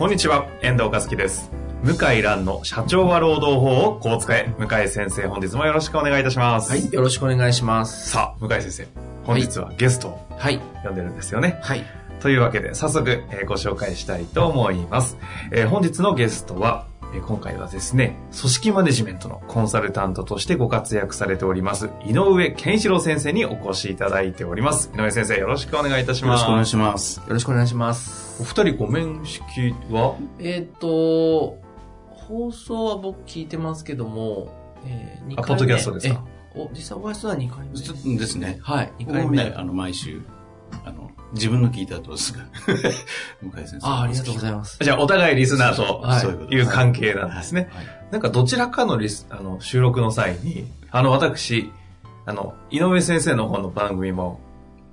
こんにちは、遠藤和樹です。向井蘭の社長は労働法をこう使え。向井先生、本日もよろしくお願いいたします。はい、よろしくお願いします。さあ、向井先生、本日はゲストをはい、呼んでるんですよね。はい、というわけで、早速、えーご紹介したいと思います。えー本日のゲストは、えー今回はですね、組織マネジメントのコンサルタントとしてご活躍されております、井上健一郎先生にお越しいただいております。井上先生、よろしくお願いいたします。よろしくお願いします。よろしくお願いします。お二人ご面識は？えっ、と、放送は僕聞いてますけども、えー、2回目あ、ポッドキャストですか？えお、実際お会いしたのは2回目。ずですね。はい、2回目。ね、あの、毎週、あの、自分の聞いた後ですが、向井先生。あありがとうございまます。じゃあ、お互いリスナーとはいそういう関係なんですね。はいなんかどちらかのリス、あの、収録の際に、あの、私、あの、井上先生の方の番組も、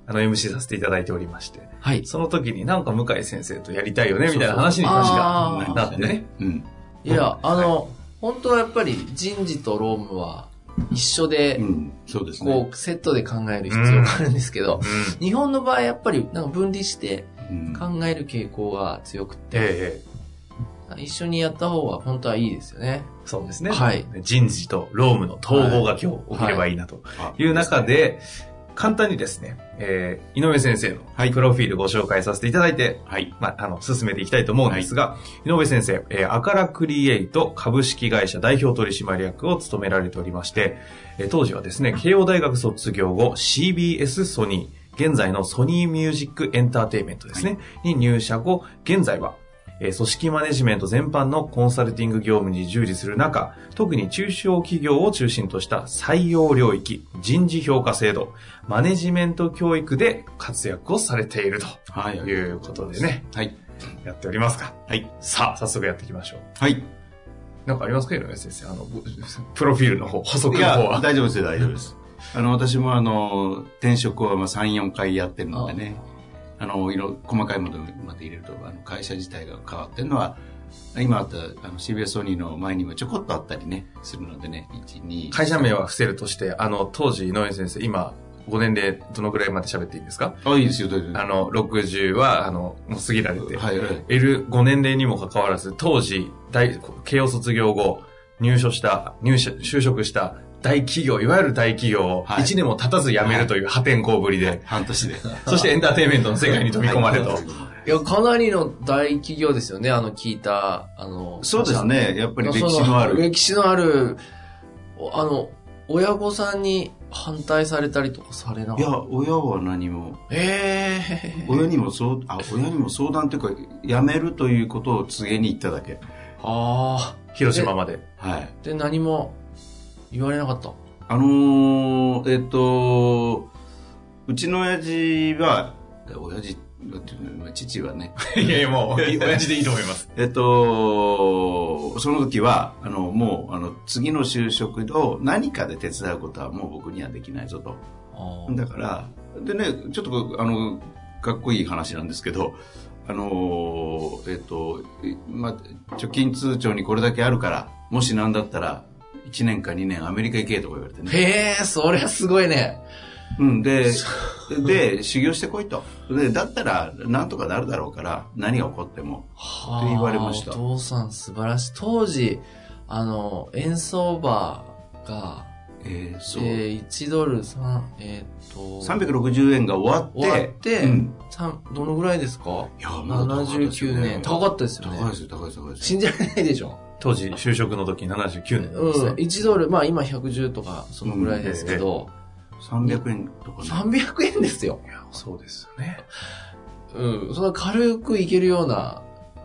あの、MC させていただいておりまして、はい。その時になんか向井先生とやりたいよね、みたいな話に確かなってね。うん。いや、あの、本当はやっぱり人事と労務は一緒でう、ん。そうですね。こう、セットで考える必要があるんですけど、うん。日本の場合やっぱりなんか分離してうん考える傾向が強くて、ええ一緒にやった方が本当はいいですよね。そうですね。はい人事と労務の統合が今日起きればいいなとあいう中で、簡単にですね、えー井上先生のはい。プロフィールご紹介させていただいて、はい。まあ、あの、進めていきたいと思うんですが、井上先生、えーアカラクリエイト株式会社代表取締役を務められておりまして、えー当時はですね、慶応大学卒業後、CBS ソニー、現在のソニーミュージックエンターテインメントですね、に入社後、現在は、えー組織マネジメント全般のコンサルティング業務に従事する中、特に中小企業を中心とした採用領域、人事評価制度、マネジメント教育で活躍をされていると。はい。うことでね、はい。やっておりますか。はい。さあ、早速やっていきましょう。はい。なんかありますか井上先生？あの、ごプロフィールの方、補足の方は。大丈夫ですよ、大丈夫です。あの、私もあの、転職はまあ3、4回やってるのでね、あの、いろ、細かいものまで入れると、あの、会社自体が変わってるのは、今あった、あの、CBS ソニーの前にもちょこっとあったりね、するのでね、1、2、会社名は伏せるとして、あの、当時井上先生、今、ご年齢どのくらいまで喋っていいんですか？あ、いいですよ、大丈夫。あの、60は、あの、もう過ぎられて、はい、はい。いるご年齢にもかかわらず、当時、大、慶応卒業後、入所した、入社、就職した大企業、いわゆる大企業をはい1年も経たず辞めるという破天荒ぶりで、半年で。そしてエンターテインメントの世界に飛び込まれと。はいいや、かなりの大企業ですよね、あの、聞いた、あの、そうですね。やっぱり歴史そのある。歴史のある、おあの、親御さんに反対されたりとかされないや、親は何も、ええ親にもそう、あ、親にも相談というか、辞めるということを告げに行っただけ。あ広島まで。はい。あ。で、何も言われなかった。あのー、えっと、うちの親父は、親父、っていうのは父はね、いやいや、もう、親父でいいと思います。えっと、その時は、あの、もう、あの、次の就職を何かで手伝うことはもう僕にはできないぞと。だから、でね、ちょっと、あの、かっこいい話なんですけど、あの、えっと、いまあ、貯金通帳にこれだけあるから、もしなんだったら、1年か2年アメリカ行けとか言われてね。へえ、そりゃすごいね。うん、で、で、修行してこいと。で、だったら、なんとかなるだろうから、何が起こっても。はって言われましたお父さん素晴らしい。当時、あの、円相場が、えー、そう。えー、1ドル3、えーっと、360円が終わって、終わって、うん。どのぐらいですか？いや、まだ高かったですよ79年。高かったですよね。高いですよ、高いです、高いです。信じられないでしょ？当時、就職の時79年うん。ですね。1ドル、まあ今110とか、そのぐらいですけど、300円とかね。300円ですよ。いや、そうですよね。うん。そんな軽くいけるような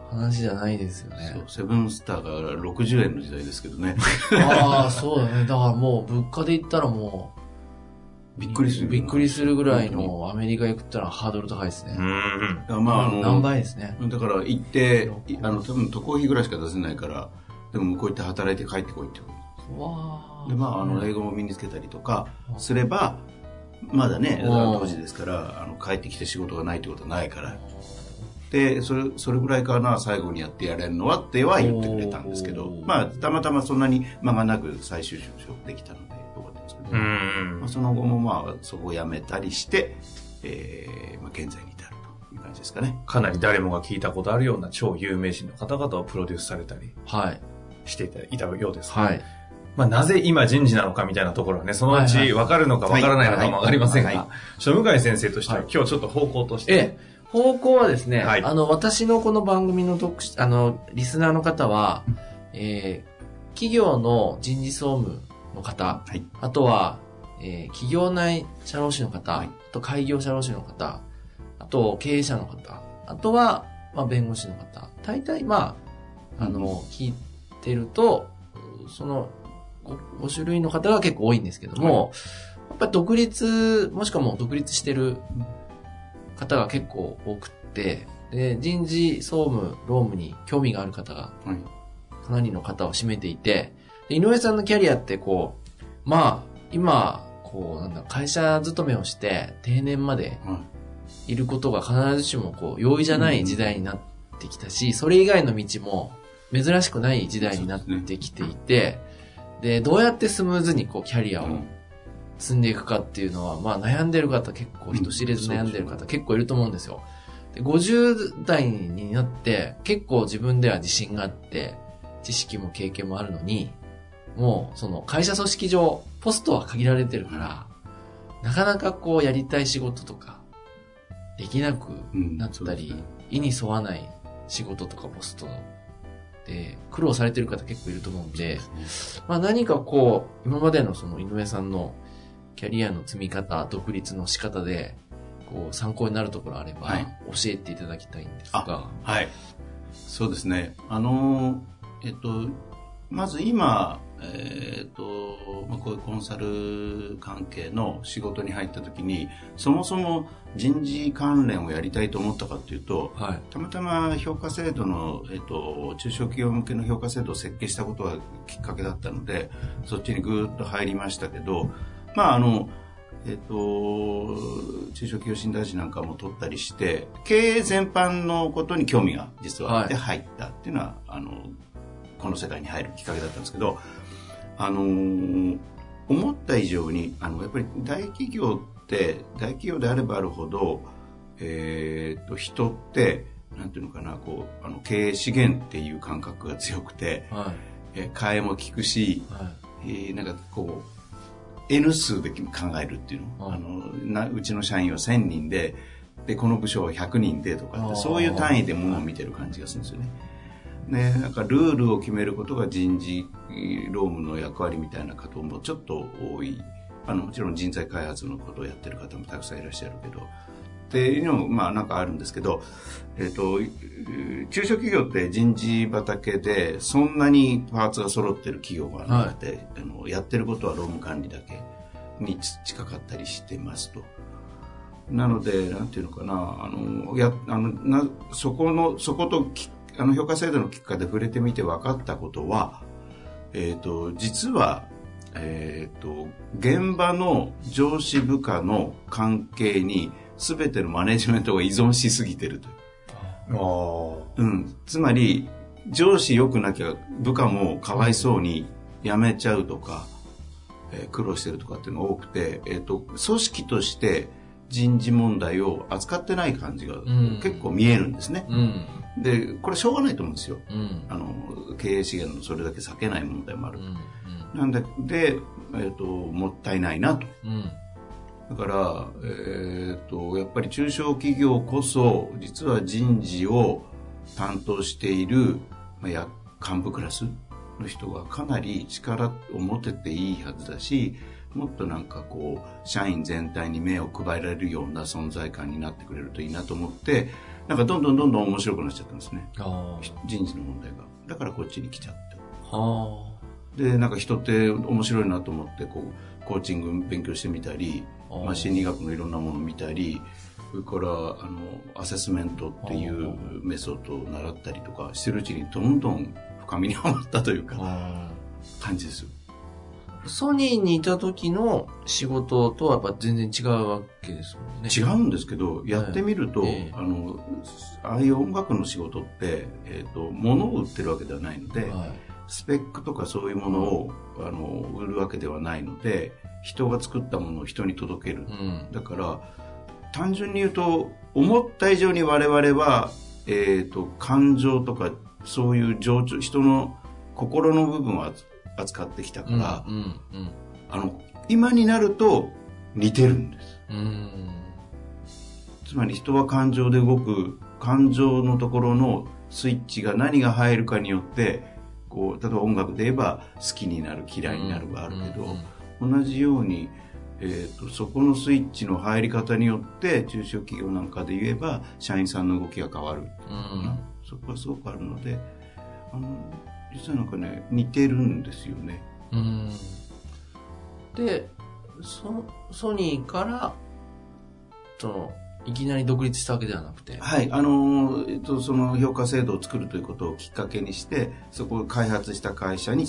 話じゃないですよそうね。セブンスターが60円の時代ですけどね。ああ、そうだね。だからもう物価で言ったらもびっくりする。びっくりするぐらいのアメリカ行くったらハードル高いですね。うん。まあ、あの、何倍ですね。だから行って、いあの、多分渡航費ぐらいしか出せないから、でも向こう行って働いて帰ってこいってこと。わで、まあ、あの、英語も身につけたりとかすれば、まだね、うん。当時ですから、あの、帰ってきて仕事がないってことはないから。で、それ、それぐらいかな、最後にやってやれるのはっては言ってくれたんですけどまあ、たまたまそんなに間がなく再就職できたので、よかったんですけど、うん。まあ、その後もまあ、そこを辞めたりして、えー、まあ、現在に至るという感じですかね。かなり誰もが聞いたことあるような超有名人の方々をプロデュースされたり。はい。していたいたようです。はい。まあ、なぜ今人事なのかみたいなところはね、そのうち分かるのか分からないのかも分かりませんはい。が、ちょっと向井先生としてははい今日ちょっと方向として、ええ、方向はですね、はい。あの、私のこの番組の読者あの、リスナーの方は、えー企業の人事総務の方、はい。あとは、えー企業内社労士の方、はい。あと開業社労士の方、あと経営者の方、あとは、まあ、弁護士の方。大体、まあ、あの、聞いてると、その5、5種類の方が結構多いんですけども、やっぱり独立、もしくはもう独立してる方が結構多くって、で人事、総務、労務に興味がある方がはい。かなりの方を占めていて、で井上さんのキャリアってこう、まあ、今、こう、なんだ、会社勤めをして定年まではい。ることが必ずしもこう、容易じゃない時代になってきたし、それ以外の道も珍しくない時代になってきていて、で、どうやってスムーズにこう、キャリアを積んでいくかっていうのは、まあ悩んでる方結構人知れず悩んでる方結構いると思うんですよ。で50代になって結構自分では自信があって、知識も経験もあるのに、もうその会社組織上、ポストは限られてるから、なかなかこうやりたい仕事とか、できなくうんなったりそうですね、意に沿わない仕事とかポストで苦労されてる方結構いると思うんで、まあ何かこう、今までのその井上さんのキャリアの積み方、独立の仕方で、こう参考になるところあれば、はい教えていただきたいんですが。はい。そうですね。あのー、えっと、まず今、えっと、まあ、こういうコンサル関係の仕事に入った時に、そもそも人事関連をやりたいと思ったかっていうと、はい。たまたま評価制度の、えっと、中小企業向けの評価制度を設計したことがきっかけだったので、そっちにぐーっと入りましたけど、まあ、あの、えっと、中小企業診断士なんかも取ったりして、経営全般のことに興味が実はあって入ったっていうのは、あの、この世界に入るきっかけだったんですけど、あのー思った以上に、あの、やっぱり大企業って、大企業であればあるほど、えーっと、人って、なんていうのかな、こう、あの、経営資源っていう感覚が強くて、はえー替えも利くし、い。はい。えーなんかこう、N 数で考えるっていうの。はいあのなうちの社員は1000人で、で、この部署は100人でとかそういう単位でものを見てる感じがするんですよね。ね、なんかルールを決めることが人事労務の役割みたいな方もちょっと多い。あの、もちろん人材開発のことをやってる方もたくさんいらっしゃるけど、っていうのも、まあなんかあるんですけど、えっ、ー中小企業って人事畑でそんなにパーツが揃ってる企業がなくて、あのやってることは労務管理だけに近かったりしてますと。なので、なんていうのかな、あの、や、あの、な、そこの、そことき、あの、評価制度のきっかけで触れてみて分かったことは、えっ、と、実は、えっ、と、現場の上司部下の関係に、すべてのマネジメントが依存しすぎてるという。あうん。つまり、上司良くなきゃ部下もかわいそうに辞めちゃうとか、えー苦労してるとかっていうのが多くて、えっ、と、組織として人事問題を扱ってない感じがん結構見えるんですね。うん。で、これしょうがないと思うんですよ。うん。あの、経営資源のそれだけ避けない問題もある。うん。なんで、で、えっ、と、もったいないなと。うん。だから、えっ、と、やっぱり中小企業こそ、実は人事を担当している、まあ、や幹部クラスの人がかなり力を持てていいはずだし、もっとなんかこう、社員全体に目を配られるような存在感になってくれるといいなと思って、なんかどんどんどんどん面白くなっちゃったんですね。あ人事の問題が。だからこっちに来ちゃって。で、なんか人って面白いなと思って、こう、コーチング勉強してみたり、まあ、心理学のいろんなものを見たり、それから、あの、アセスメントっていうメソッドを習ったりとかしてるうちに、どんどん深みにはまったというか、感じですよ。ソニーにいた時の仕事とはやっぱ全然違うわけですもんね。違うんですけど、やってみると、ええあの、ああいう音楽の仕事って、えっ、と、物を売ってるわけではないので、はい。スペックとかそういうものを、あの、売るわけではないので、人が作ったものを人に届ける。うん。だから、単純に言うと、思った以上に我々は、えっ、と、感情とか、そういう情緒、人の心の部分を扱扱ってきたから、うん。うん。あの、今になると似てるんです。うん。つまり人は感情で動く、感情のところのスイッチが何が入るかによって、こう、例えば音楽で言えば好きになる、嫌いになるがあるけど、同じように、えー、とそこのスイッチの入り方によって中小企業なんかで言えば社員さんの動きが変わるっていうのかな、そこはすごくあるのであの実はなんかね似てるんですよねうん。で、ソソニーから、その、いきなり独立したわけではなくて。はいあの、えっと、その評価制度を作るということをきっかけにしてそこを開発した会社に、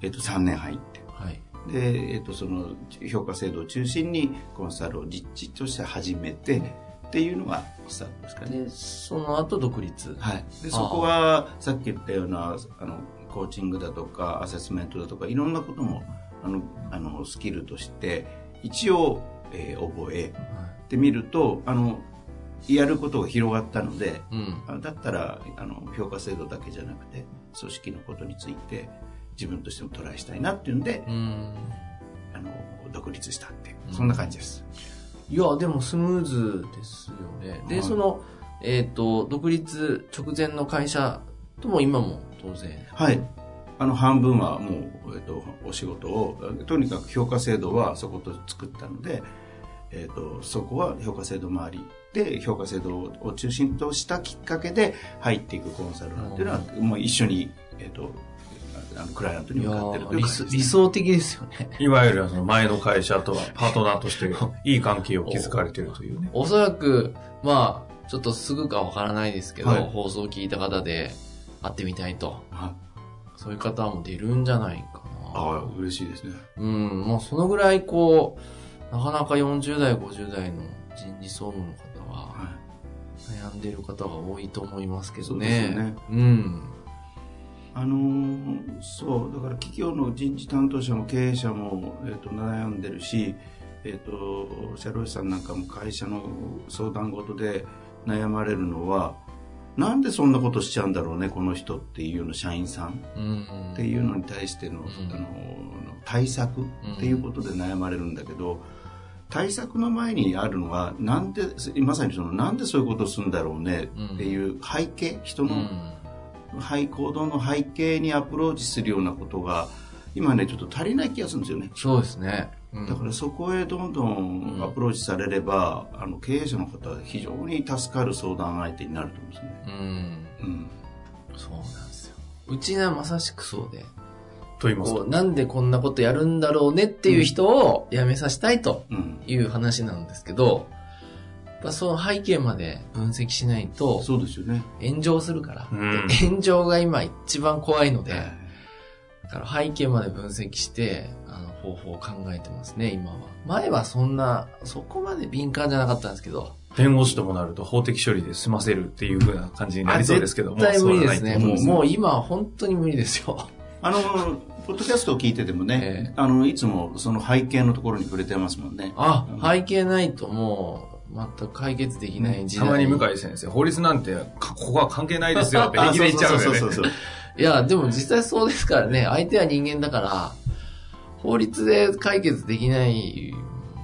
えっと、3年入ってはい。で、えっと、その評価制度を中心にコンサルを実地として始めてっていうのがスタートですかねで、その後独立。はい、でそこはさっき言ったようなあのコーチングだとかアセスメントだとかいろんなこともあのあのスキルとして一応、えー覚えてみるとあのやることが広がったのでうん。あだったらあの評価制度だけじゃなくて組織のことについて自分としてもトライしたいなっていうんで、うん。あの独立したってそんな感じです、いや、でもスムーズですよね。で、はいその、えっ、と、独立直前の会社とも今も当然。はい。あの、半分はもう、えっと、お仕事を、とにかく評価制度はそこと作ったので、えっと、そこは評価制度周りで、評価制度を中心としたきっかけで入っていくコンサルなんていうのは、もう一緒に、えっと、あの、クライアントに向かってるという理感じですね想理想的ですよね。いわゆるその前の会社とはパートナーとしていい関係を築かれているというね。おそらく、まあ、ちょっとすぐかわからないですけど、はい放送を聞いた方で会ってみたいと。はいそういう方も出るんじゃないかな。ああ、嬉しいですね。うん、もうそのぐらいこう、なかなか40代、50代の人事総務の方は、は悩んでいる方が多いと思いますけどそうですね。うん。あのーそう、だから企業の人事担当者も経営者も、えっと悩んでるし、えっと社労士さんなんかも会社の相談事で悩まれるのはなんでそんなことしちゃうんだろうねこの人っていうような社員さんうん。っていうのに対しての,、んあの対策っていうことで悩まれるんだけど、対策の前にあるのはなんでまさにそのなんでそういうことをするんだろうねっていう背景人の、うん。はい、行動の背景にアプローチするようなことが今ねちょっと足りない気がするんですよねそうですね。うん。だからそこへどんどんアプローチされれば、あの経営者の方は非常に助かる相談相手になると思うんですね、うん。うん、そうなんですよ。うちはまさしくそうで、と言います。ことうなんでこんなことやるんだろうねっていう人を辞めさせたいとうん、いう話なんですけど、やっぱその背景まで分析しないとそうですよね、炎上するから。うん。で炎上が今一番怖いので、えだから背景まで分析して、あの方法を考えてますね、今は。前はそんな、そこまで敏感じゃなかったんですけど、弁護士ともなると法的処理で済ませるっていう風な感じになりそうですけども。絶対無理ですね。もう、もう今は本当に無理ですよ。あのポッドキャストを聞いててもね、ええあのいつもその背景のところに触れてますもんねあうん、背景ないともう、全く解決できない時代。たまに向井先生、法律なんて、かここは関係ないですよってあ平気で言っちゃうんだよね。そうそうそうそういや、でも実際そうですからね、相手は人間だから、法律で解決できない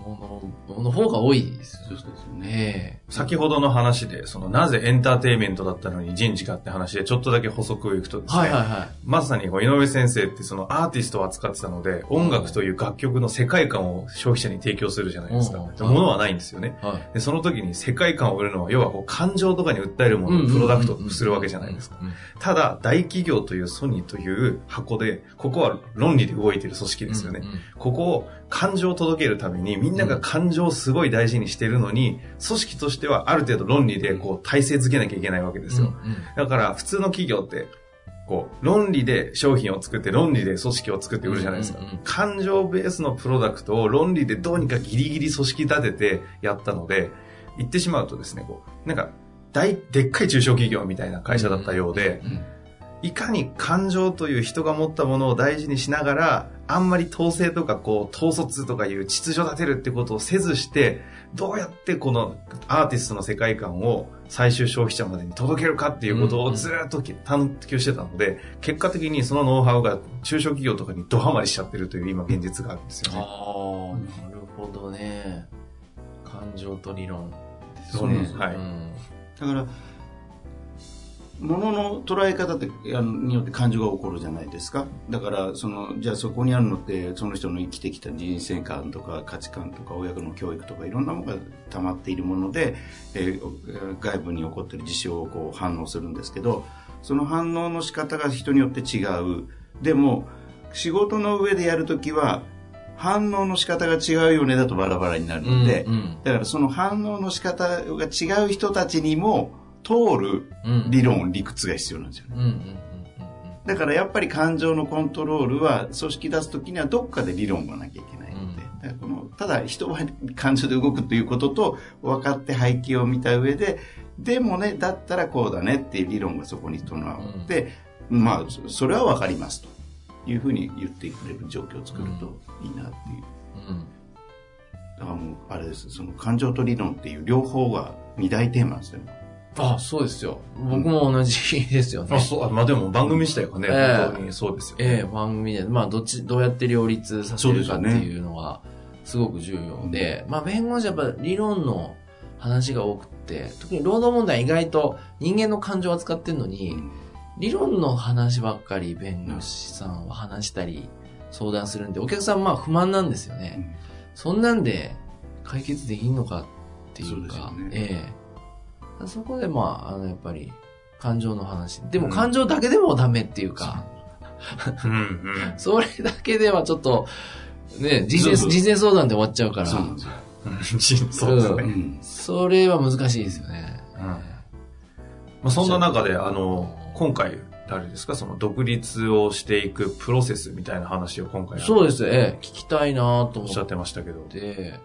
もの、の方が多いですそうですよねね。先ほどの話で、その、なぜエンターテインメントだったのに人事かって話で、ちょっとだけ補足をいくとですね、はいはいはい。まさに井上先生ってそのアーティストを扱ってたので、音楽という楽曲の世界観を消費者に提供するじゃないですか。うんで物はないんですよね。はい。で、その時に世界観を売るのは、要はこう感情とかに訴えるものをプロダクトとするわけじゃないですか。うん。ただ、大企業というソニーという箱で、ここは論理で動いている組織ですよね。うんうんここを感情を届けるために、みんなが感情をすごい大事にしてるのに、組織としてはある程度論理でこう体制づけなきゃいけないわけですよ。うんうんだから、普通の企業って、こう、論理で商品を作って、論理で組織を作って売るじゃないですか。感情ベースのプロダクトを論理でどうにかギリギリ組織立ててやったので、言ってしまうとですね、こう、なんか、大、でっかい中小企業みたいな会社だったようで、うんいかに感情という人が持ったものを大事にしながら、あんまり統制とかこう、統率とかいう秩序立てるってことをせずして、どうやってこのアーティストの世界観を最終消費者までに届けるかっていうことをずーっと探求してたので、結果的にそのノウハウが中小企業とかにドハマりしちゃってるという今現実があるんですよね。ああ、なるほどね。感情と理論ですね。そうなんですはいうんだから、ものの捉え方ってあのによって感情が起こるじゃないですか。だから、その、じゃあそこにあるのって、その人の生きてきた人生観とか価値観とか親子の教育とかいろんなものが溜まっているもので、えー外部に起こっている事象をこう反応するんですけど、その反応の仕方が人によって違う。でも、仕事の上でやるときは、反応の仕方が違うよねだとバラバラになるので、うんだからその反応の仕方が違う人たちにも通るうん理論、理屈が必要なんですよね。うんうんうんだからやっぱり感情のコントロールは組織出すときにはどっかで理論がなきゃいけないので、だからこのただ人は感情で動くということと分かって背景を見た上で、でもね、だったらこうだねっていう理論がそこに伴って、まあ、そそれは分かりますというふうに言ってくれる状況を作るといいなっていう。うんだからもう、あれです。その感情と理論っていう両方が二大テーマですよ。あ、そうですよ。僕も同じですよね。あ、そう、あまあでも番組自体がね、ええ。本当にそうですよね。ええ番組で、まあ、どっち、どうやって両立させるかっていうのは、すごく重要で、まあ、弁護士はやっぱ理論の話が多くて、特に労働問題意外と人間の感情を扱ってるのに、理論の話ばっかり弁護士さんは話したり、相談するんで、お客さんまあ不満なんですよね。そんなんで解決できんのかっていうか、そうね。ええそこでまあ、あの、やっぱり、感情の話。でも感情だけでもダメっていうか、うんうん。それだけではちょっまあね、人生、人生相談で終わっちゃうから、そうなんですよ。そうですね。うんそれは難しいですよね。うんまあ、そんな中で、あの、今回、誰ですか？その独立をしていくプロセスみたいな話を今回そうです、ええ、聞きたいなと思っおっしゃってましたけど。て、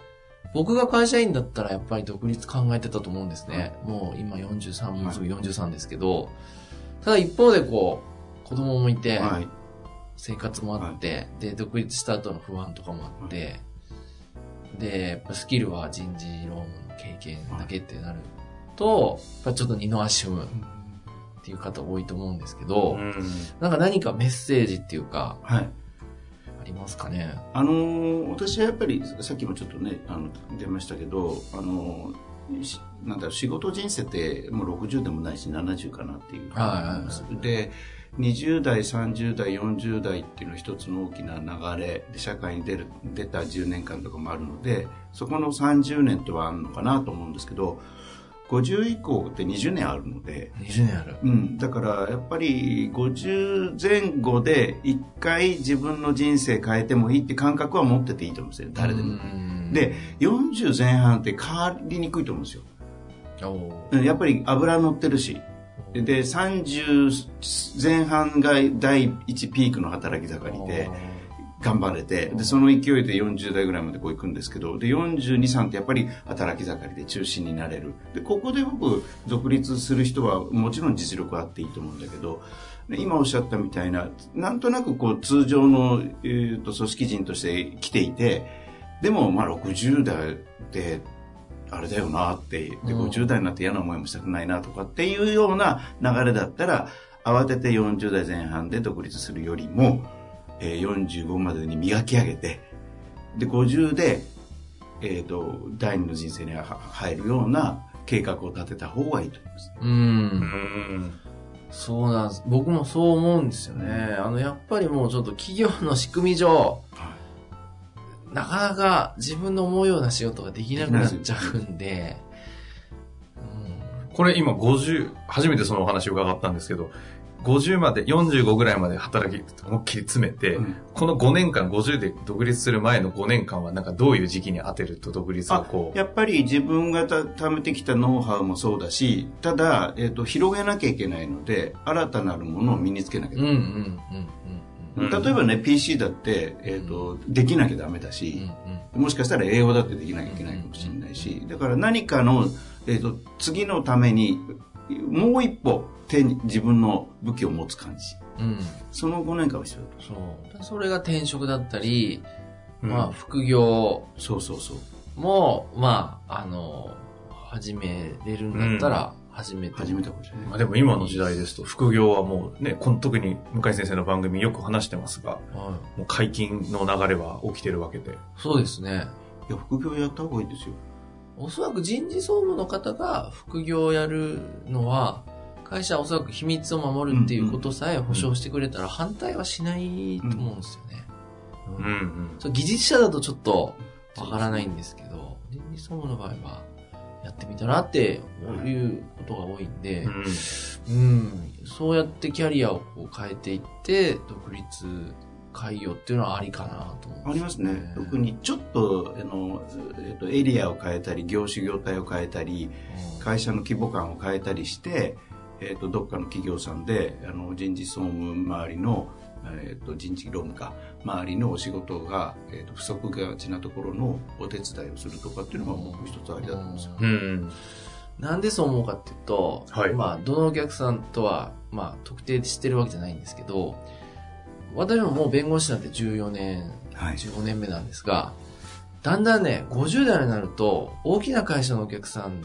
僕が会社員だったらやっぱり独立考えてたと思うんですね。もう今43、もうすぐ43ですけど、ただ一方でこう、子供もいて、はい。生活もあって、で、独立した後の不安とかもあって、で、やっぱスキルは人事労務の経験だけってなると、やっぱちょっと二の足踏むっていう方多いと思うんですけど、うん。なんか何かメッセージっていうか、はい。ありますかね？あのー私はやっぱりさっきもちょっとねあの出ましたけど、あのなんだろう仕事人生ってもう60でもないし70かなっていう、はいはいはいで20代30代40代っていうのは一つの大きな流れで社会に出る出た10年間とかもあるのでそこの30年とはあるのかなと思うんですけど50以降って20年あるので ?20 年ある。うん、だからやっぱり50前後で一回自分の人生変えてもいいって感覚は持ってていいと思うんですよ誰でも。もで、40前半って変わりにくいと思うんですよ。やっぱり油乗ってるし。で、30前半が第一ピークの働き盛りで、頑張れて、で、その勢いで40代ぐらいまでこう行くんですけど、で、42、3ってやっぱり働き盛りで中心になれる。で、ここで僕、独立する人はもちろん実力はあっていいと思うんだけど、で今おっしゃったみたいな、なんとなくこう通常の、えー、と組織人として来ていて、でもまあ60代で、あれだよなって、で、うん50代になって嫌な思いもしたくないなとかっていうような流れだったら、慌てて40代前半で独立するよりも、えー45までに磨き上げて、で、50で、えっ、と、第二の人生には入るような計画を立てた方がいいと思います。うん。うん。そうなんです。僕もそう思うんですよね。あの、やっぱりもうちょっと企業の仕組み上、なかなか自分の思うような仕事ができなくなっちゃうんで、これ今50、初めてそのお話を伺ったんですけど、50まで、45ぐらいまで働き、思いっきり詰めて、うんこの5年間、50で独立する前の5年間は、なんかどういう時期に当てると独立をあこう。やっぱり自分がた貯めてきたノウハウもそうだし、ただ、えっ、と、広げなきゃいけないので、新たなるものを身につけなきゃうん。うん、いけない。うん、うん、うん。うん例えばね、PC だって、えっ、と、できなきゃダメだし、もしかしたら英語だってできなきゃいけないかもしれないし、だから何かの、えっ、と、次のために、もう一歩手に自分の武器を持つ感じ。うん。うん。その5年間は必要だと。そう。それが転職だったり、うんまあ、副業そうそうそう。も、まあ、あの、始めれるんだったら、始めて。始めたことじゃない。まあでも今の時代ですと、副業はもうね、この特に向井先生の番組よく話してますが、はい。もう解禁の流れは起きてるわけで。そうですね。いや、副業やった方がいいですよ。おそらく人事総務の方が副業をやるのは、会社はおそらく秘密を守るっていうことさえ保証してくれたら反対はしないと思うんですよね。うん。うん。技術者だとちょっとわからないんですけど、人事総務の場合はやってみたらっていうことが多いんで、うん。うん、そうやってキャリアをこう変えていって、独立開業っていうのはありかなと思うんありますね。特にちょっと、あの、えっと、エリアを変えたり、業種業態を変えたり、会社の規模感を変えたりして、えっと、どっかの企業さんで、あの、人事総務周りの、えっと、人事労務課周りのお仕事が、えっと、不足がちなところのお手伝いをするとかっていうのが僕一つありだと思うんですよ。うん。なんでそう思うかっていうと、はいまあ、どのお客さんとは、まあ、特定してるわけじゃないんですけど、私ももう弁護士なんて14年、はい。15年目なんですが、だんだんね、50代になると、大きな会社のお客さん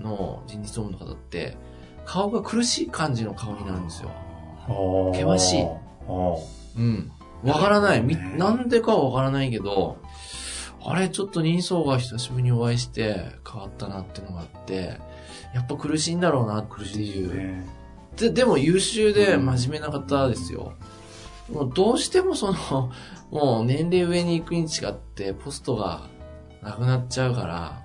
の人事総務の方って、顔が苦しい感じの顔になるんですよ。険しいうん。わからない。なんでかはわからないけど、あれ、ちょっと人相が久しぶりにお会いして変わったなっていうのがあって、やっぱ苦しいんだろうなっていう。ねででも優秀でうん真面目な方ですよ。もうどうしてもその、もう年齢上に行くに違ってポストがなくなっちゃうから、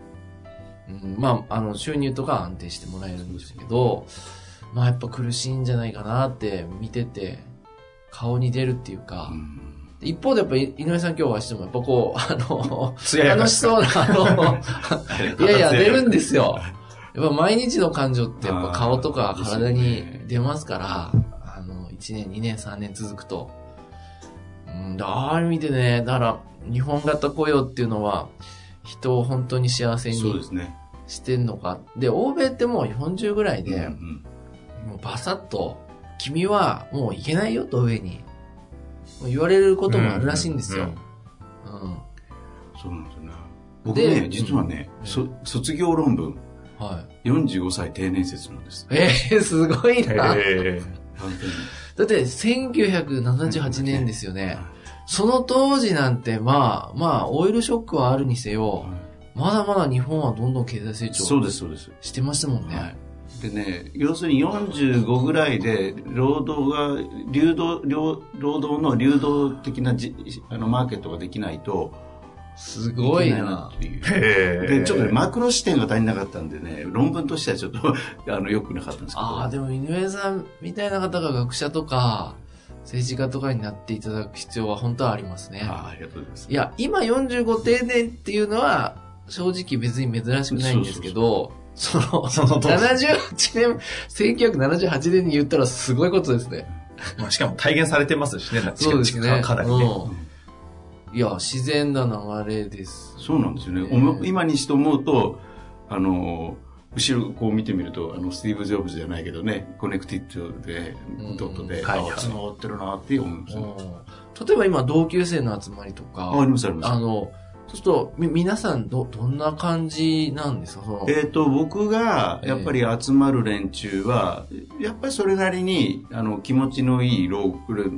うん、まあ、あの、収入とかは安定してもらえるんですけど、まあやっぱ苦しいんじゃないかなって見てて、顔に出るっていうか、うん。一方でやっぱり井上さん今日お会いしてもやっぱこう、あの、楽しそうな、あの、いやいや、出るんですよ。やっぱ毎日の感情ってやっぱ顔とか体に出ますから、1年、2年、3年続くと。うん、だあれ見てね、だから、日本型雇用っていうのは、人を本当に幸せに。してんのか。で、欧米ってもう40ぐらいで、うんもうバサッと、君はもういけないよと上に、言われることもあるらしいんですよ。うん。そうなんですよね。僕でね、実はね、うんそ卒業論文、はい。45歳定年説なんです。えー、すごいな。へ本当に。だって、1978年ですよね。その当時なんて、まあ、まあ、オイルショックはあるにせよ、まだまだ日本はどんどん経済成長そうです、そうです。してましたもんね。はい。でね、要するに45ぐらいで、労働が、流動、労労働の流動的なじあのマーケットができないと、すごいけな。っていう。え。で、ちょっとね、マクロ視点が足りなかったんでね、論文としてはちょっと、あの、良くなかったんですけど。ああ、でも井上さんみたいな方が学者とか、政治家とかになっていただく必要は本当はありますね。あありがとうございます。いや、今45定年っていうのは、正直別に珍しくないんですけど、その、その当時78年、1978年に言ったらすごいことですね。まあ、しかも体現されてますしね、そうですね。かなりね。うんいや、自然な流れです。そうなんですよね。ねおも今にして思うと、あの、後ろこう見てみると、あの、スティーブ・ジョブズじゃないけどね、 connected でうん、ドットで、はい繋がってるなって思いますね。うん例えば今、同級生の集まりとか、あ、ありますあります。あの、そうすると、み、皆さん、ど、どんな感じなんですか？えっ、と、僕が、やっぱり集まる連中は、やっぱりそれなりに、あの、気持ちのいい老、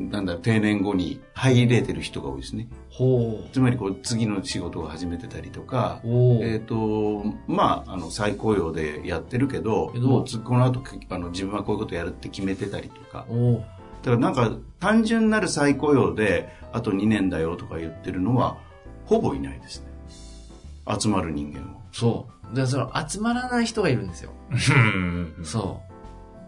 なんだ、定年後に入れてる人が多いですね。ほつまり、こう、次の仕事を始めてたりとか、えっ、と、まあ、あの、再雇用でやってるけど、けどもうつこの後、あの、自分はこういうことやるって決めてたりとか、おだからなんか、単純なる再雇用で、あと2年だよとか言ってるのは、ほぼいないですね。集まる人間は。そう。で、その、集まらない人がいるんですよ。うんそ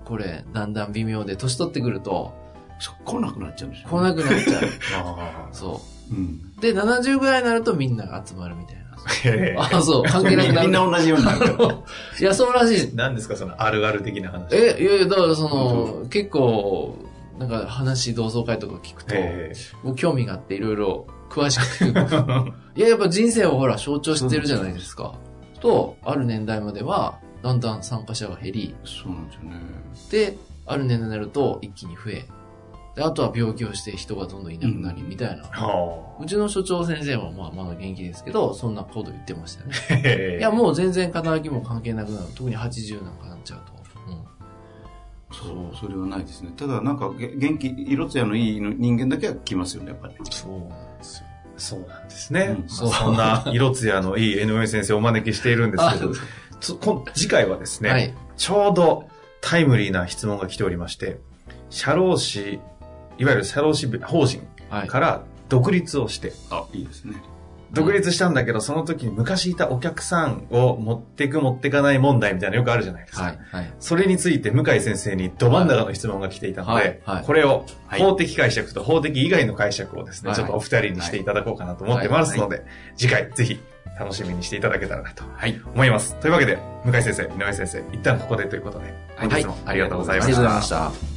う。これ、だんだん微妙で、年取ってくると、そ来なくなっちゃうんですよ、来なくなっちゃう。あ そうん。う。で、70ぐらいになるとみんなが集まるみたいな。あ、そう。関係なくなる。みんな同じようになる。いや、そうらしい。何ですか、そのあるある的な話。え、いやいや、だからその、結構、なんか話、同窓会とか聞くと、へ僕興味があっていろいろ詳しく。いや、やっぱ人生をほら象徴してるじゃないですか。と、ある年代までは、だんだん参加者が減り、そうなんですよね。で、ある年代になると一気に増え、で、あとは病気をして人がどんどんいなくなり、みたいな。ーはうちの所長先生はまあまだ元気ですけど、そんなこと言ってましたね。いや、もう全然肩書きも関係なくなる。特に80なんかなっちゃうと。うんそう、それはないですね。ただ、なんか、げ元気、色艶のいいの人間だけは来ますよね、やっぱり。そうなんですよ。そうなんですね。うんそうそんな色艶のいい NOA 先生をお招きしているんですけど、つこ次回はですね、はい。ちょうどタイムリーな質問が来ておりまして、社労士、いわゆる社労士法人はい。から独立をして、あ、いいですね。独立したんだけど、その時に昔いたお客さんを持っていく持っていかない問題みたいなのよくあるじゃないですか。はい。はい。それについて向井先生にど真ん中の質問が来ていたので、はいはいこれをはい法的解釈と法的以外の解釈をですね、はいちょっとお二人にしていただこうかなと思ってますので、次回ぜひ楽しみにしていただけたらなとはい。思います。というわけで、向井先生、井上先生、一旦ここでということで、本日もありがとうございました。ありがとうございました。